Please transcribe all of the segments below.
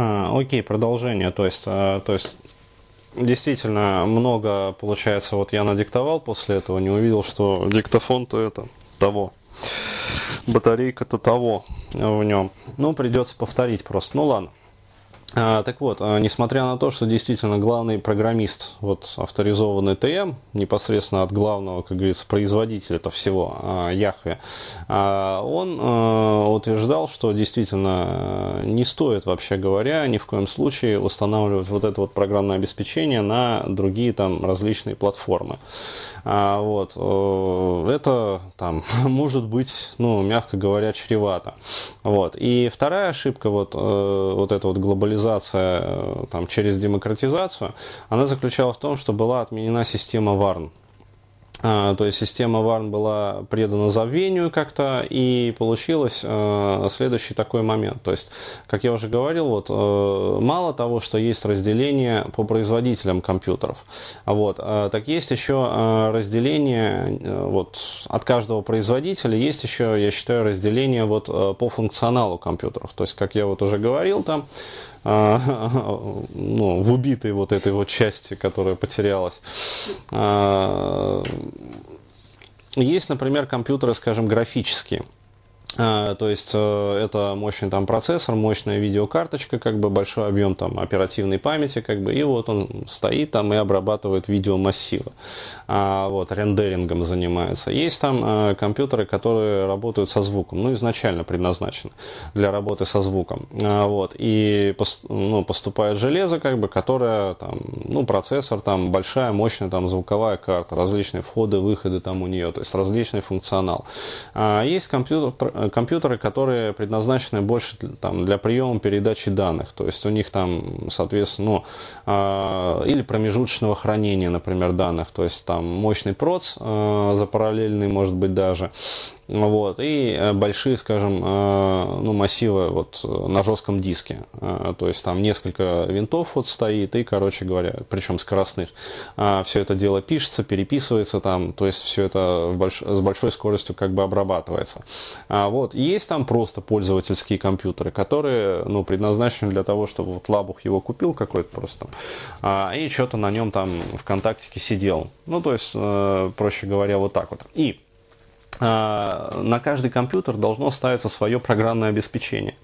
А, окей, продолжение. То есть, а, то есть действительно много, получается, вот я надиктовал после этого, не увидел, что диктофон-то это того. Батарейка-то того в нем. Ну, придется повторить просто. Ну ладно. А, так вот, а, несмотря на то, что действительно главный программист, вот авторизованный ТМ, непосредственно от главного, как говорится, производителя этого всего, а, Яхве, он утверждал, что действительно не стоит, вообще говоря, ни в коем случае устанавливать вот это вот программное обеспечение на другие там различные платформы. Вот. Это там может быть, ну, мягко говоря, чревато. Вот. И вторая ошибка, вот, э, вот эта вот глобализация глобализация э, там, через демократизацию, она заключалась в том, что была отменена система ВАРН. А, то есть система ВАРН была предана забвению как-то, и получилось э, следующий такой момент. То есть, как я уже говорил, вот, э, мало того, что есть разделение по производителям компьютеров, вот, э, так есть еще разделение вот, от каждого производителя, есть еще, я считаю, разделение вот, по функционалу компьютеров. То есть, как я вот уже говорил, там а, ну, в убитой вот этой вот части, которая потерялась. А, есть, например, компьютеры, скажем, графические. А, то есть э, это мощный там процессор, мощная видеокарточка, как бы большой объем там оперативной памяти, как бы, и вот он стоит там и обрабатывает видеомассивы. А, вот, рендерингом занимается. Есть там а, компьютеры, которые работают со звуком, ну, изначально предназначены для работы со звуком. А, вот, и ну, поступает железо, как бы, которое там, ну, процессор, там, большая, мощная там звуковая карта, различные входы, выходы там у нее, то есть различный функционал. А, есть компьютер, компьютеры, которые предназначены больше там, для приема передачи данных. То есть у них там, соответственно, ну, э, или промежуточного хранения, например, данных. То есть там мощный проц э, запараллельный, может быть, даже. Вот, и э, большие, скажем, э, ну, массивы вот на жестком диске. Э, то есть там несколько винтов вот стоит, и, короче говоря, причем скоростных. Все это дело пишется, переписывается там, то есть все это больш... с большой скоростью как бы обрабатывается. Вот, и есть там просто пользовательские компьютеры, которые, ну, предназначены для того, чтобы вот Лабух его купил какой-то просто там, и что-то на нем там ВКонтактике сидел. Ну, то есть, проще говоря, вот так вот. И а, на каждый компьютер должно ставиться свое программное обеспечение.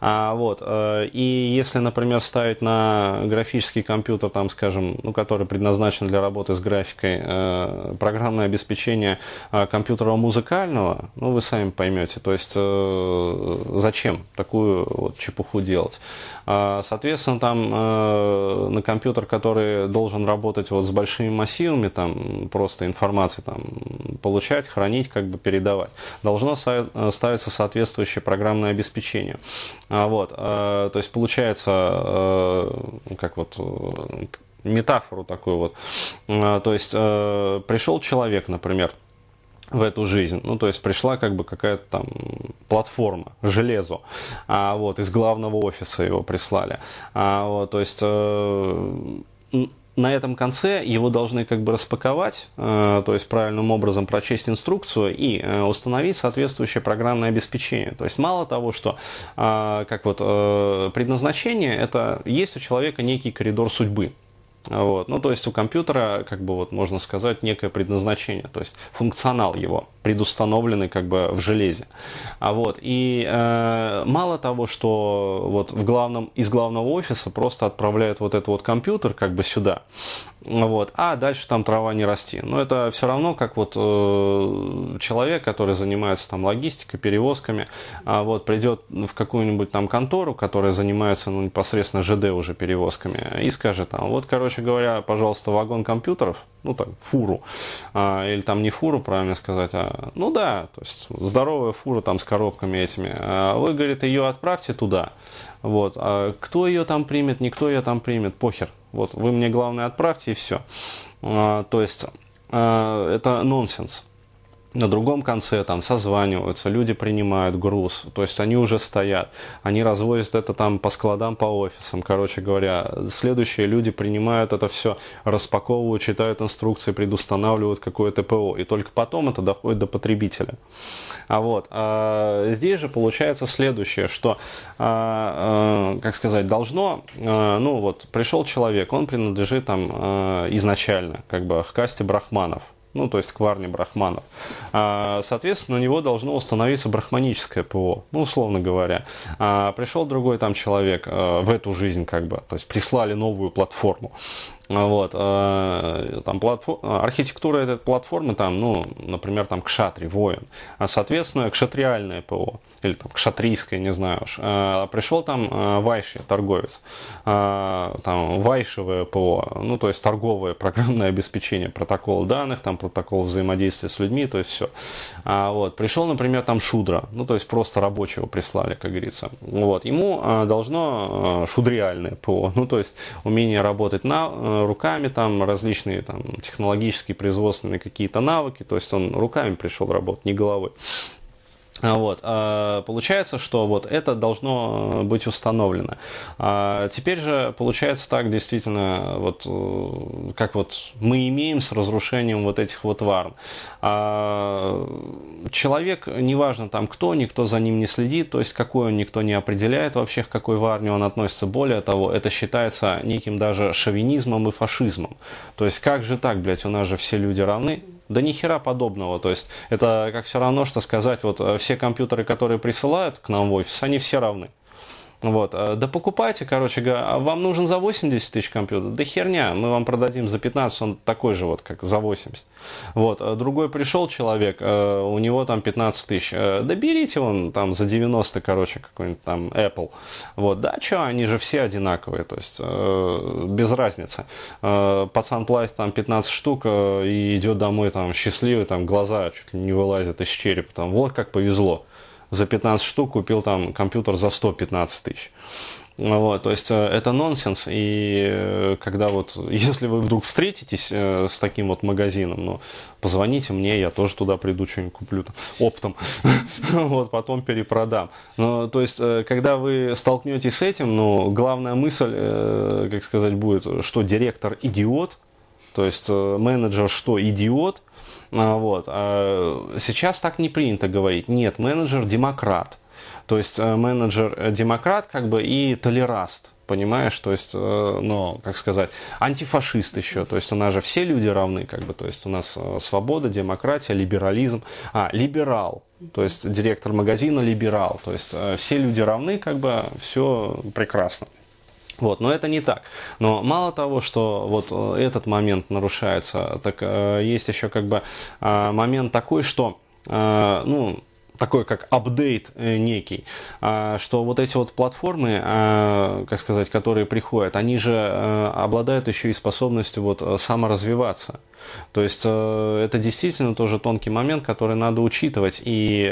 А, вот, э, и если, например, ставить на графический компьютер, там, скажем, ну, который предназначен для работы с графикой, э, программное обеспечение э, компьютера музыкального, ну, вы сами поймете, то есть зачем такую вот чепуху делать. А, соответственно, там на компьютер, который должен работать вот с большими массивами, там, просто информации там, получать, хранить, как бы бы передавать, должно э, ставиться соответствующее программное обеспечение. А, вот, э, то есть получается, э, как вот метафору такую вот, то есть пришел человек, например, в эту жизнь. Ну, то есть пришла как бы какая-то там платформа, железо, а, вот, из главного офиса его прислали. А, вот, то есть на этом конце его должны как бы распаковать, э, то есть правильным образом прочесть инструкцию и э, установить соответствующее программное обеспечение. То есть мало того, что э, как вот предназначение, это есть у человека некий коридор судьбы. Вот. Ну, то есть у компьютера, как бы вот можно сказать, некое предназначение, то есть функционал его предустановленный как бы в железе. А вот, и э, мало того, что вот в главном, из главного офиса просто отправляют вот этот вот компьютер как бы сюда, вот, а дальше там трава не расти. Но это все равно как вот э, человек, который занимается там логистикой, перевозками, а вот придет в какую-нибудь там контору, которая занимается ну, непосредственно ЖД уже перевозками, и скажет там, вот, короче говоря, пожалуйста, вагон компьютеров, ну так, фуру, а, или там не фуру, правильно сказать, а, ну да, то есть здоровая фура там с коробками этими, а вы, говорит, ее отправьте туда, вот, а кто ее там примет, никто ее там примет, похер, вот, вы мне главное отправьте и все, а, то есть а, это нонсенс. На другом конце там созваниваются, люди принимают груз, то есть они уже стоят, они развозят это там по складам, по офисам, короче говоря. Следующие люди принимают это все, распаковывают, читают инструкции, предустанавливают какое-то ПО, и только потом это доходит до потребителя. А вот а здесь же получается следующее, что, а, а, как сказать, должно, а, ну вот пришел человек, он принадлежит там а, изначально, как бы к касте брахманов, ну, то есть кварни брахманов. А, соответственно, у него должно установиться брахманическое ПО, ну, условно говоря. А, пришел другой там человек а, в эту жизнь, как бы, то есть прислали новую платформу. Вот, там платформ... архитектура этой платформы, там, ну, например, там кшатри, воин, а, соответственно, кшатриальное ПО или там кшатрийское, не знаю уж. А, пришел там а, Вайши, торговец, а, там Вайшевое ПО, ну то есть торговое программное обеспечение, протокол данных, там протокол взаимодействия с людьми, то есть все. Вот. Пришел, например, там Шудра, ну то есть просто рабочего прислали, как говорится. Вот. Ему должно шудриальное ПО, ну то есть умение работать на, руками, там различные там, технологические, производственные какие-то навыки, то есть он руками пришел работать, не головой. А, вот. А, получается, что вот это должно быть установлено. А, теперь же получается так действительно, вот, э, как вот мы имеем с разрушением вот этих вот варн. Человек, неважно там кто, никто за ним не следит, то есть какой он никто не определяет вообще, к какой варне он относится. Более того, это считается неким даже шовинизмом и фашизмом. То есть как же так, блядь, у нас же все люди равны, да ни хера подобного. То есть это как все равно, что сказать, вот э, все компьютеры, которые присылают к нам в офис, они все равны. Вот. Э, да покупайте, короче а вам нужен за 80 тысяч компьютер? Да херня, мы вам продадим за 15, он такой же вот, как за 80. Вот. Э, другой пришел человек, у него там 15 тысяч, да берите он там за 90, короче, какой-нибудь там Apple. Вот. Да, что, они же все одинаковые, то есть без разницы. Пацан платит там 15 штук и идет домой там счастливый, там глаза чуть ли не вылазят из черепа, там вот как повезло за 15 штук купил там компьютер за 115 тысяч. Вот, то есть э, это нонсенс, и э, когда вот, если вы вдруг встретитесь э, с таким вот магазином, ну, позвоните мне, я тоже туда приду, что-нибудь куплю там, оптом, вот, потом перепродам. Ну, то есть, когда вы столкнетесь с этим, ну, главная мысль, как сказать, будет, что директор идиот, то есть менеджер что, идиот, вот. А сейчас так не принято говорить. Нет, менеджер демократ. То есть э, менеджер э, демократ как бы и толераст. Понимаешь, то есть, э, ну, как сказать, антифашист еще, то есть у нас же все люди равны, как бы, то есть у нас свобода, демократия, либерализм, а, либерал, то есть директор магазина либерал, то есть все люди равны, как бы, все прекрасно. Вот, но это не так. Но мало того, что вот э, этот момент нарушается, так э, есть еще как бы э, момент такой, что, ну, такой как апдейт некий, что вот эти вот платформы, как сказать, которые приходят, они же обладают еще и способностью вот саморазвиваться. То есть это действительно тоже тонкий момент, который надо учитывать и,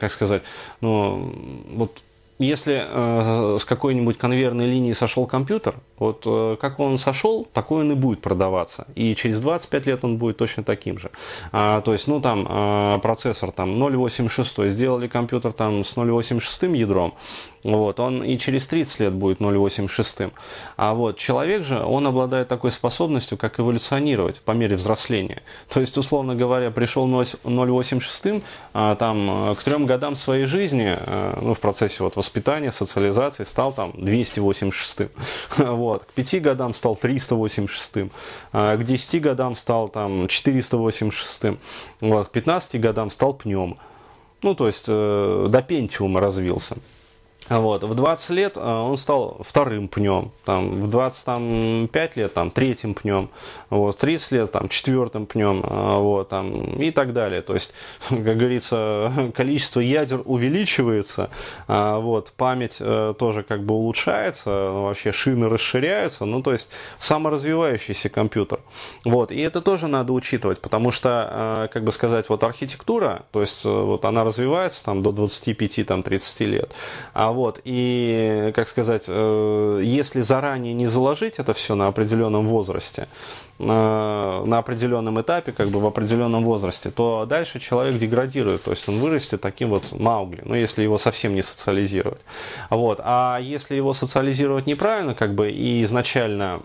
как сказать, ну, вот если э, с какой-нибудь конвейерной линии сошел компьютер, вот э, как он сошел, такой он и будет продаваться. И через 25 лет он будет точно таким же. А, то есть, ну там э, процессор там 0.86, сделали компьютер там с 0.86 ядром, вот, он и через 30 лет будет 0.86. А вот человек же, он обладает такой способностью, как эволюционировать по мере взросления. То есть, условно говоря, пришел 0.86, а, там, к трем годам своей жизни, а, ну, в процессе вот воспитания, социализации, стал там 286. Вот, к 5 годам стал 386. А, к 10 годам стал там 486. Вот, к 15 годам стал пнем. Ну, то есть, э, до пентиума развился. Вот. В 20 лет э, он стал вторым пнем, там, в 25 лет там, третьим пнем, вот, в 30 лет там, четвертым пнем э, вот, там, и так далее. То есть, как говорится, количество ядер увеличивается, а, вот, память э, тоже как бы улучшается, вообще шины расширяются, ну то есть саморазвивающийся компьютер. Вот. И это тоже надо учитывать, потому что, как бы сказать, вот архитектура, то есть вот она развивается там, до 25-30 лет, а вот, и, как сказать, э, если заранее не заложить это все на определенном возрасте, на определенном этапе, как бы в определенном возрасте, то дальше человек деградирует, то есть он вырастет таким вот маугли, ну если его совсем не социализировать. Вот. А если его социализировать неправильно, как бы и изначально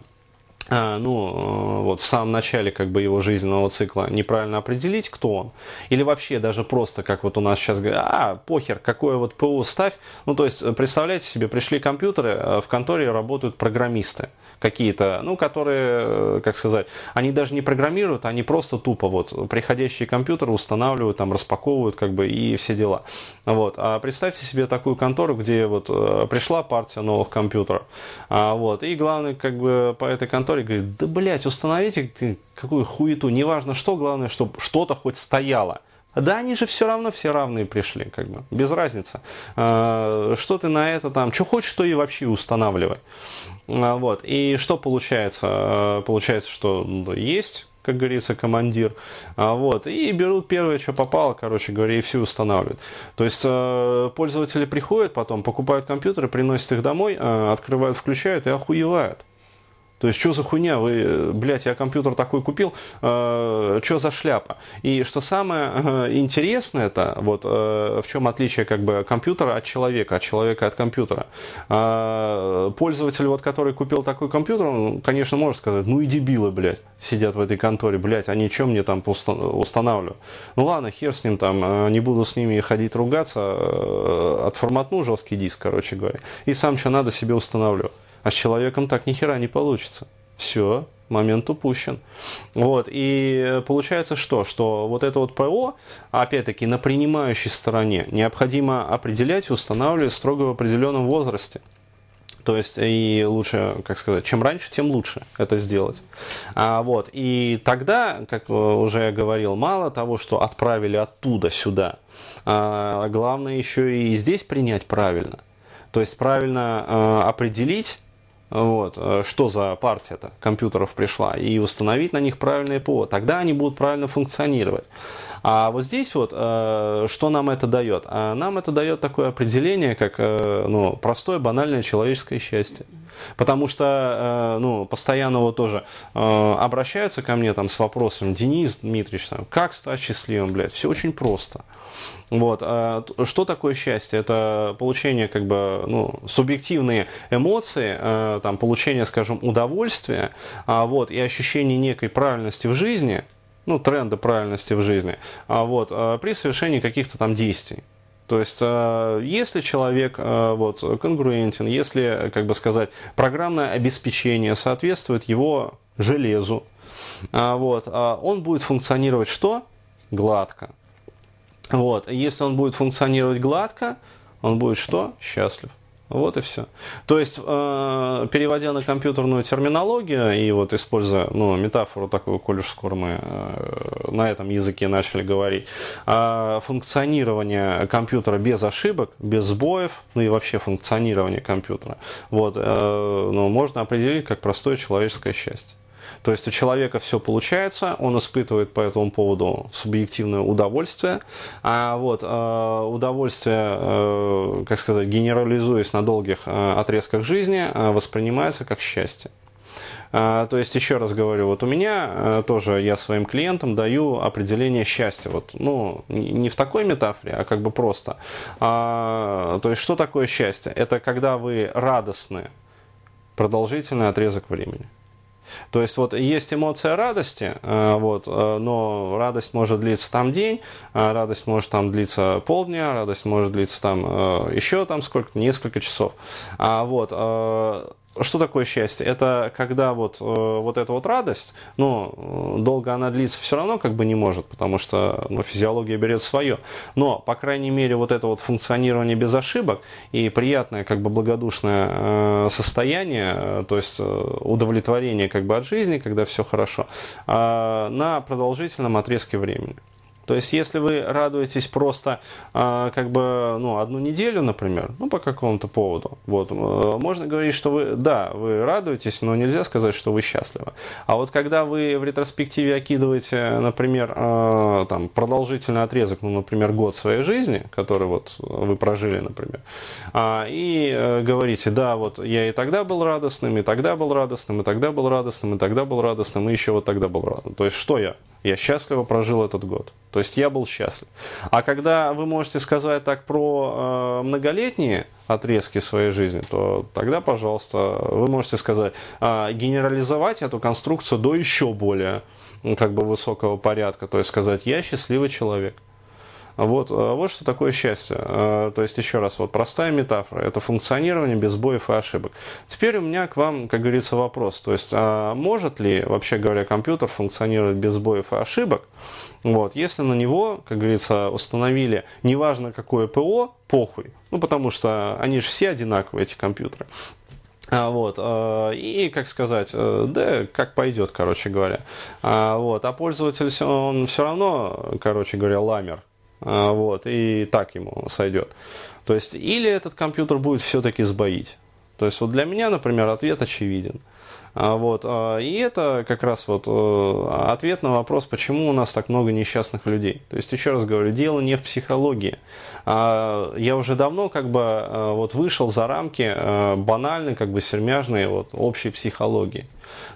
ну, э, вот в самом начале как бы его жизненного цикла неправильно определить, кто он, или вообще даже просто, как вот у нас сейчас говорят, а, похер, какое вот ПО ставь, ну, то есть, представляете себе, пришли компьютеры, э, в конторе работают программисты, какие-то, ну, которые, э, как сказать, они даже не программируют, они просто тупо вот приходящие компьютеры устанавливают, там, распаковывают, как бы, и все дела. Вот. А представьте себе такую контору, где вот пришла партия новых компьютеров, а, вот, и главный, как бы, по этой конторе говорит, да, блядь, установите какую хуету, неважно что, главное, чтобы что-то хоть стояло. Да они же все равно все равные пришли, как бы, без разницы. А, что ты на это там, что хочешь, то и вообще устанавливай. А, вот. И что получается? А, получается, что ну, есть как говорится, командир. Вот, и берут первое, что попало, короче говоря, и все устанавливают. То есть пользователи приходят потом, покупают компьютеры, приносят их домой, открывают, включают и охуевают. То есть, что за хуйня? Вы, блядь, я компьютер такой купил, э, что за шляпа? И что самое э, интересное это, вот э, в чем отличие как бы компьютера от человека, от человека от компьютера. Э, пользователь, вот, который купил такой компьютер, он, конечно, может сказать, ну и дебилы, блядь, сидят в этой конторе, блядь, они что мне там устанавливают? Ну ладно, хер с ним там, э, не буду с ними ходить ругаться, э, отформатну жесткий диск, короче говоря, и сам что надо себе устанавливаю. А с человеком так ни хера не получится. Все, момент упущен. Вот, и получается что? Что вот это вот ПО, опять-таки, на принимающей стороне необходимо определять и устанавливать строго в определенном возрасте. То есть и лучше, как сказать, чем раньше, тем лучше это сделать. А, вот, и тогда, как уже я говорил, мало того, что отправили оттуда сюда, а, главное еще и здесь принять правильно. То есть правильно а, определить вот, э, что за партия-то компьютеров пришла, и установить на них правильное ПО. Тогда они будут правильно функционировать. А вот здесь вот, э, что нам это дает? А нам это дает такое определение, как э, ну, простое, банальное человеческое счастье. Потому что ну, постоянно вот тоже обращаются ко мне там с вопросом, Денис Дмитриевич, как стать счастливым, блядь, все очень просто. Вот. А что такое счастье? Это получение как бы, ну, субъективные эмоции, э, там, получение, скажем, удовольствия, а, вот, и ощущение некой правильности в жизни, ну, тренда правильности в жизни, а, вот, э, при совершении каких-то там действий. То есть, э, если человек вот, конгруентен, если, как бы сказать, программное обеспечение соответствует его железу, вот, он будет функционировать что? Гладко. Вот. Если он будет функционировать гладко, он будет что? Счастлив. Вот и все. То есть, э, переводя на компьютерную терминологию и вот используя ну, метафору такую, коль уж скоро мы э, на этом языке начали говорить, э, функционирование компьютера без ошибок, без сбоев, ну и вообще функционирование компьютера, вот, э, ну, можно определить как простое человеческое счастье. То есть у человека все получается, он испытывает по этому поводу субъективное удовольствие, а вот э, удовольствие, э, как сказать, генерализуясь на долгих э, отрезках жизни, воспринимается как счастье. То есть, еще раз говорю, вот у меня тоже я своим клиентам даю определение счастья. Вот, ну, не в такой метафоре, а как бы просто. А, то есть, что такое счастье? Это когда вы радостны продолжительный отрезок времени. То есть вот есть эмоция радости, э, вот, э, но радость может длиться там день, а радость может там длиться полдня, радость может длиться там э, еще там сколько, несколько часов. А вот что такое счастье? Это когда вот, э, вот эта вот радость, ну, долго она длиться все равно как бы не может, потому что ну, физиология берет свое. Но, по крайней мере, вот это вот функционирование без ошибок и приятное как бы благодушное э, состояние, э, то есть удовлетворение как бы от жизни, когда все хорошо, на продолжительном отрезке времени. То есть, если вы радуетесь просто э, как бы ну, одну неделю, например, ну, по какому-то поводу, вот, э, можно говорить, что вы, да, вы радуетесь, но нельзя сказать, что вы счастливы. А вот когда вы в ретроспективе окидываете, например, э, там, продолжительный отрезок, ну, например, год своей жизни, который вот вы прожили, например, э, и э, говорите, да, вот я и тогда был радостным, и тогда был радостным, и тогда был радостным, и тогда был радостным, и еще вот тогда был радостным. То есть, что я? Я счастливо прожил этот год. То есть я был счастлив. А когда вы можете сказать так про э, многолетние отрезки своей жизни, то тогда, пожалуйста, вы можете сказать, э, генерализовать эту конструкцию до еще более как бы высокого порядка. То есть сказать, я счастливый человек. Вот, э, вот что такое счастье. Э, то есть, еще раз, вот простая метафора. Это функционирование без сбоев и ошибок. Теперь у меня к вам, как говорится, вопрос. То есть, а может ли, вообще говоря, компьютер функционировать без сбоев и ошибок? Вот, если на него, как говорится, установили, неважно какое ПО, похуй. Ну, потому что они же все одинаковые, эти компьютеры. А, вот, э, и, как сказать, да, как пойдет, короче говоря. А, вот, а пользователь, он все равно, короче говоря, ламер. А, вот, и так ему сойдет. То есть, или этот компьютер будет все-таки сбоить. То есть, вот для меня, например, ответ очевиден. А, вот, а, и это как раз вот э, ответ на вопрос, почему у нас так много несчастных людей. То есть, еще раз говорю, дело не в психологии. Я уже давно как бы э, вот вышел за рамки э, банальной, как бы сермяжной вот, общей психологии.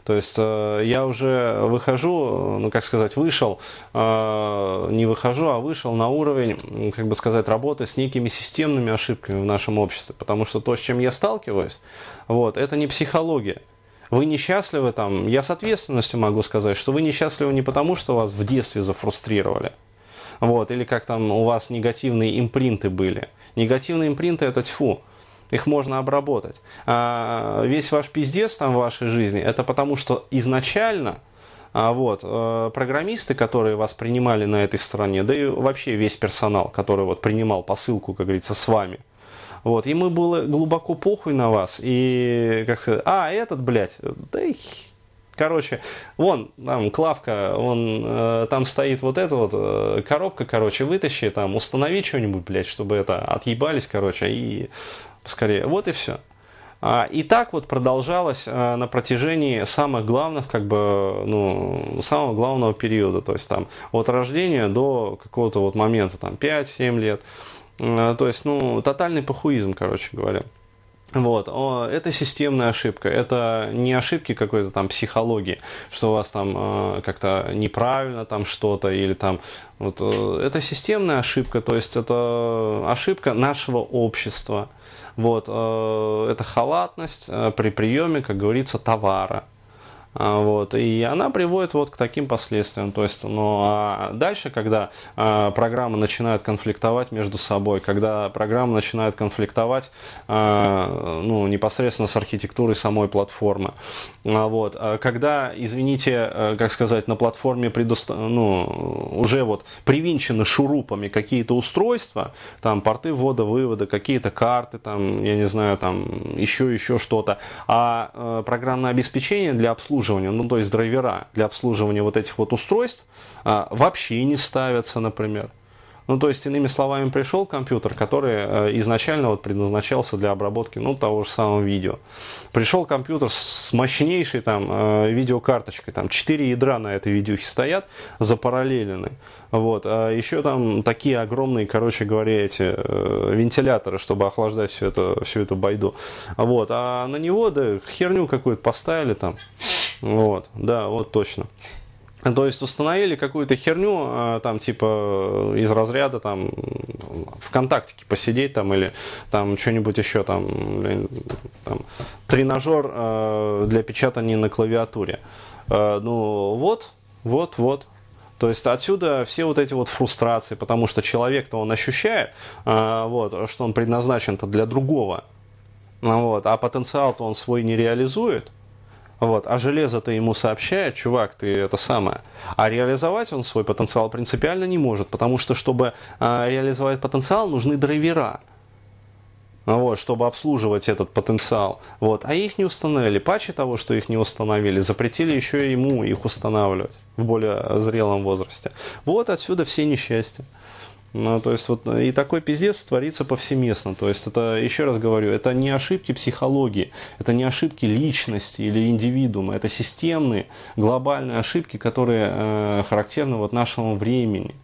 То есть я уже выхожу, ну как сказать, вышел, не выхожу, а вышел на уровень, как бы сказать, работы с некими системными ошибками в нашем обществе. Потому что то, с чем я сталкиваюсь, вот, это не психология. Вы несчастливы там, я с ответственностью могу сказать, что вы несчастливы не потому, что вас в детстве зафрустрировали, вот, или как там у вас негативные импринты были. Негативные импринты это тьфу их можно обработать. А весь ваш пиздец там в вашей жизни, это потому что изначально а вот, э, программисты, которые вас принимали на этой стороне, да и вообще весь персонал, который вот принимал посылку, как говорится, с вами, вот, ему было глубоко похуй на вас, и, как сказать, а, этот, блядь, да и Короче, вон, там, Клавка, он, э, там стоит вот эта вот э, коробка, короче, вытащи, там, установи что-нибудь, блядь, чтобы это, отъебались, короче, и скорее. Вот и все. А, и так вот продолжалось а, на протяжении самых главных, как бы, ну, самого главного периода, то есть там от рождения до какого-то вот момента, там 5-7 лет. А, то есть, ну, тотальный похуизм, короче говоря. Вот, это системная ошибка, это не ошибки какой-то там психологии, что у вас там как-то неправильно там что-то или там вот э, это системная ошибка, то есть это ошибка нашего общества, вот, э, это халатность э, при приеме, как говорится, товара. А, вот, и она приводит вот к таким последствиям. То есть, ну, а дальше, когда а, программы начинают конфликтовать между собой, когда программы начинают конфликтовать а, ну, непосредственно с архитектурой самой платформы, а, вот, а когда, извините, э, как сказать, на платформе предоста... ну, уже вот привинчены шурупами какие-то устройства, там порты ввода-вывода, какие-то карты, там, я не знаю, там еще, еще что-то, а э, программное обеспечение для обслуживания обслуживания, ну то есть драйвера для обслуживания вот этих вот устройств а, вообще не ставятся, например. Ну, то есть, иными словами, пришел компьютер, который э, изначально вот предназначался для обработки, ну, того же самого видео. Пришел компьютер с мощнейшей там э, видеокарточкой, там 4 ядра на этой видюхе стоят, запараллелены. Вот. А еще там такие огромные, короче говоря, эти э, вентиляторы, чтобы охлаждать всю эту, всю эту байду. Вот. А на него, да, херню какую-то поставили там. Вот, да, вот точно. То есть установили какую-то херню, а, там типа из разряда там ВКонтактике посидеть там или там что-нибудь еще там, там тренажер э, для печатания на клавиатуре. Э, ну вот, вот, вот. То есть отсюда все вот эти вот фрустрации, потому что человек-то он ощущает, э, вот, что он предназначен-то для другого, вот, а потенциал-то он свой не реализует. Вот. А железо-то ему сообщает, чувак, ты это самое. А реализовать он свой потенциал принципиально не может, потому что, чтобы а, реализовать потенциал, нужны драйвера. вот, чтобы обслуживать этот потенциал. Вот, а их не установили. Паче того, что их не установили, запретили еще ему их устанавливать в более зрелом возрасте. Вот отсюда все несчастья. Ну, то есть вот и такой пиздец творится повсеместно. То есть это, еще раз говорю, это не ошибки психологии, это не ошибки личности или индивидуума, это системные, глобальные ошибки, которые э, характерны вот нашему времени.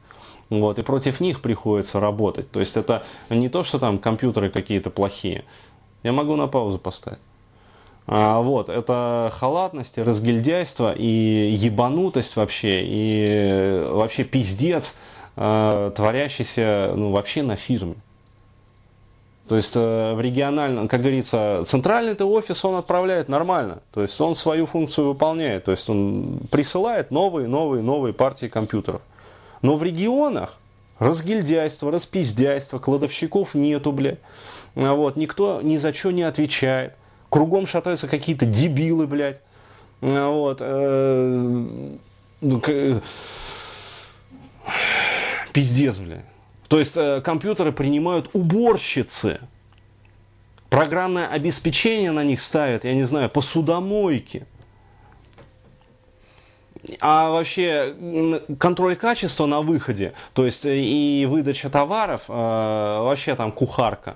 Вот, и против них приходится работать. То есть это не то, что там компьютеры какие-то плохие. Я могу на паузу поставить. А, вот, это халатность, разгильдяйство и ебанутость вообще, и вообще пиздец, э, творящийся ну, вообще на фирме. То есть э, в региональном, как говорится, центральный офис он отправляет нормально. То есть он свою функцию выполняет. То есть он присылает новые, новые, новые партии компьютеров. Но в регионах разгильдяйство, распиздяйство, кладовщиков нету, блядь. А вот, никто ни за что не отвечает. Кругом шатаются какие-то дебилы, блядь. А вот, э, ну, пиздец, блядь. То есть э, компьютеры принимают уборщицы. Программное обеспечение на них ставят, я не знаю, посудомойки. А вообще контроль качества на выходе, то есть э, и выдача товаров, э, вообще там кухарка.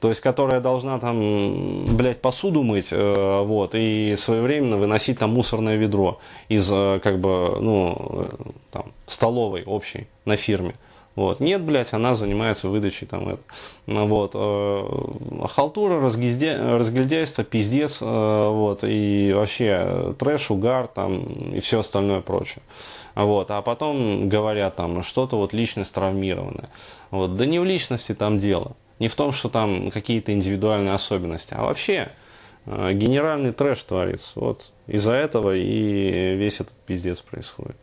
То есть, которая должна там, блядь, посуду мыть, э, вот, и своевременно выносить там мусорное ведро из, э, как бы, ну, э, там, столовой общей на фирме. Вот. Нет, блядь, она занимается выдачей там это. Ну, вот. Э, халтура, разгильдяйство, пиздец, э, вот, и вообще трэш, угар там, и все остальное прочее. Вот. А потом говорят там, что-то вот личность травмированная. Вот. Да не в личности там дело. Не в том, что там какие-то индивидуальные особенности, а вообще э, генеральный трэш творится. Вот из-за этого и весь этот пиздец происходит.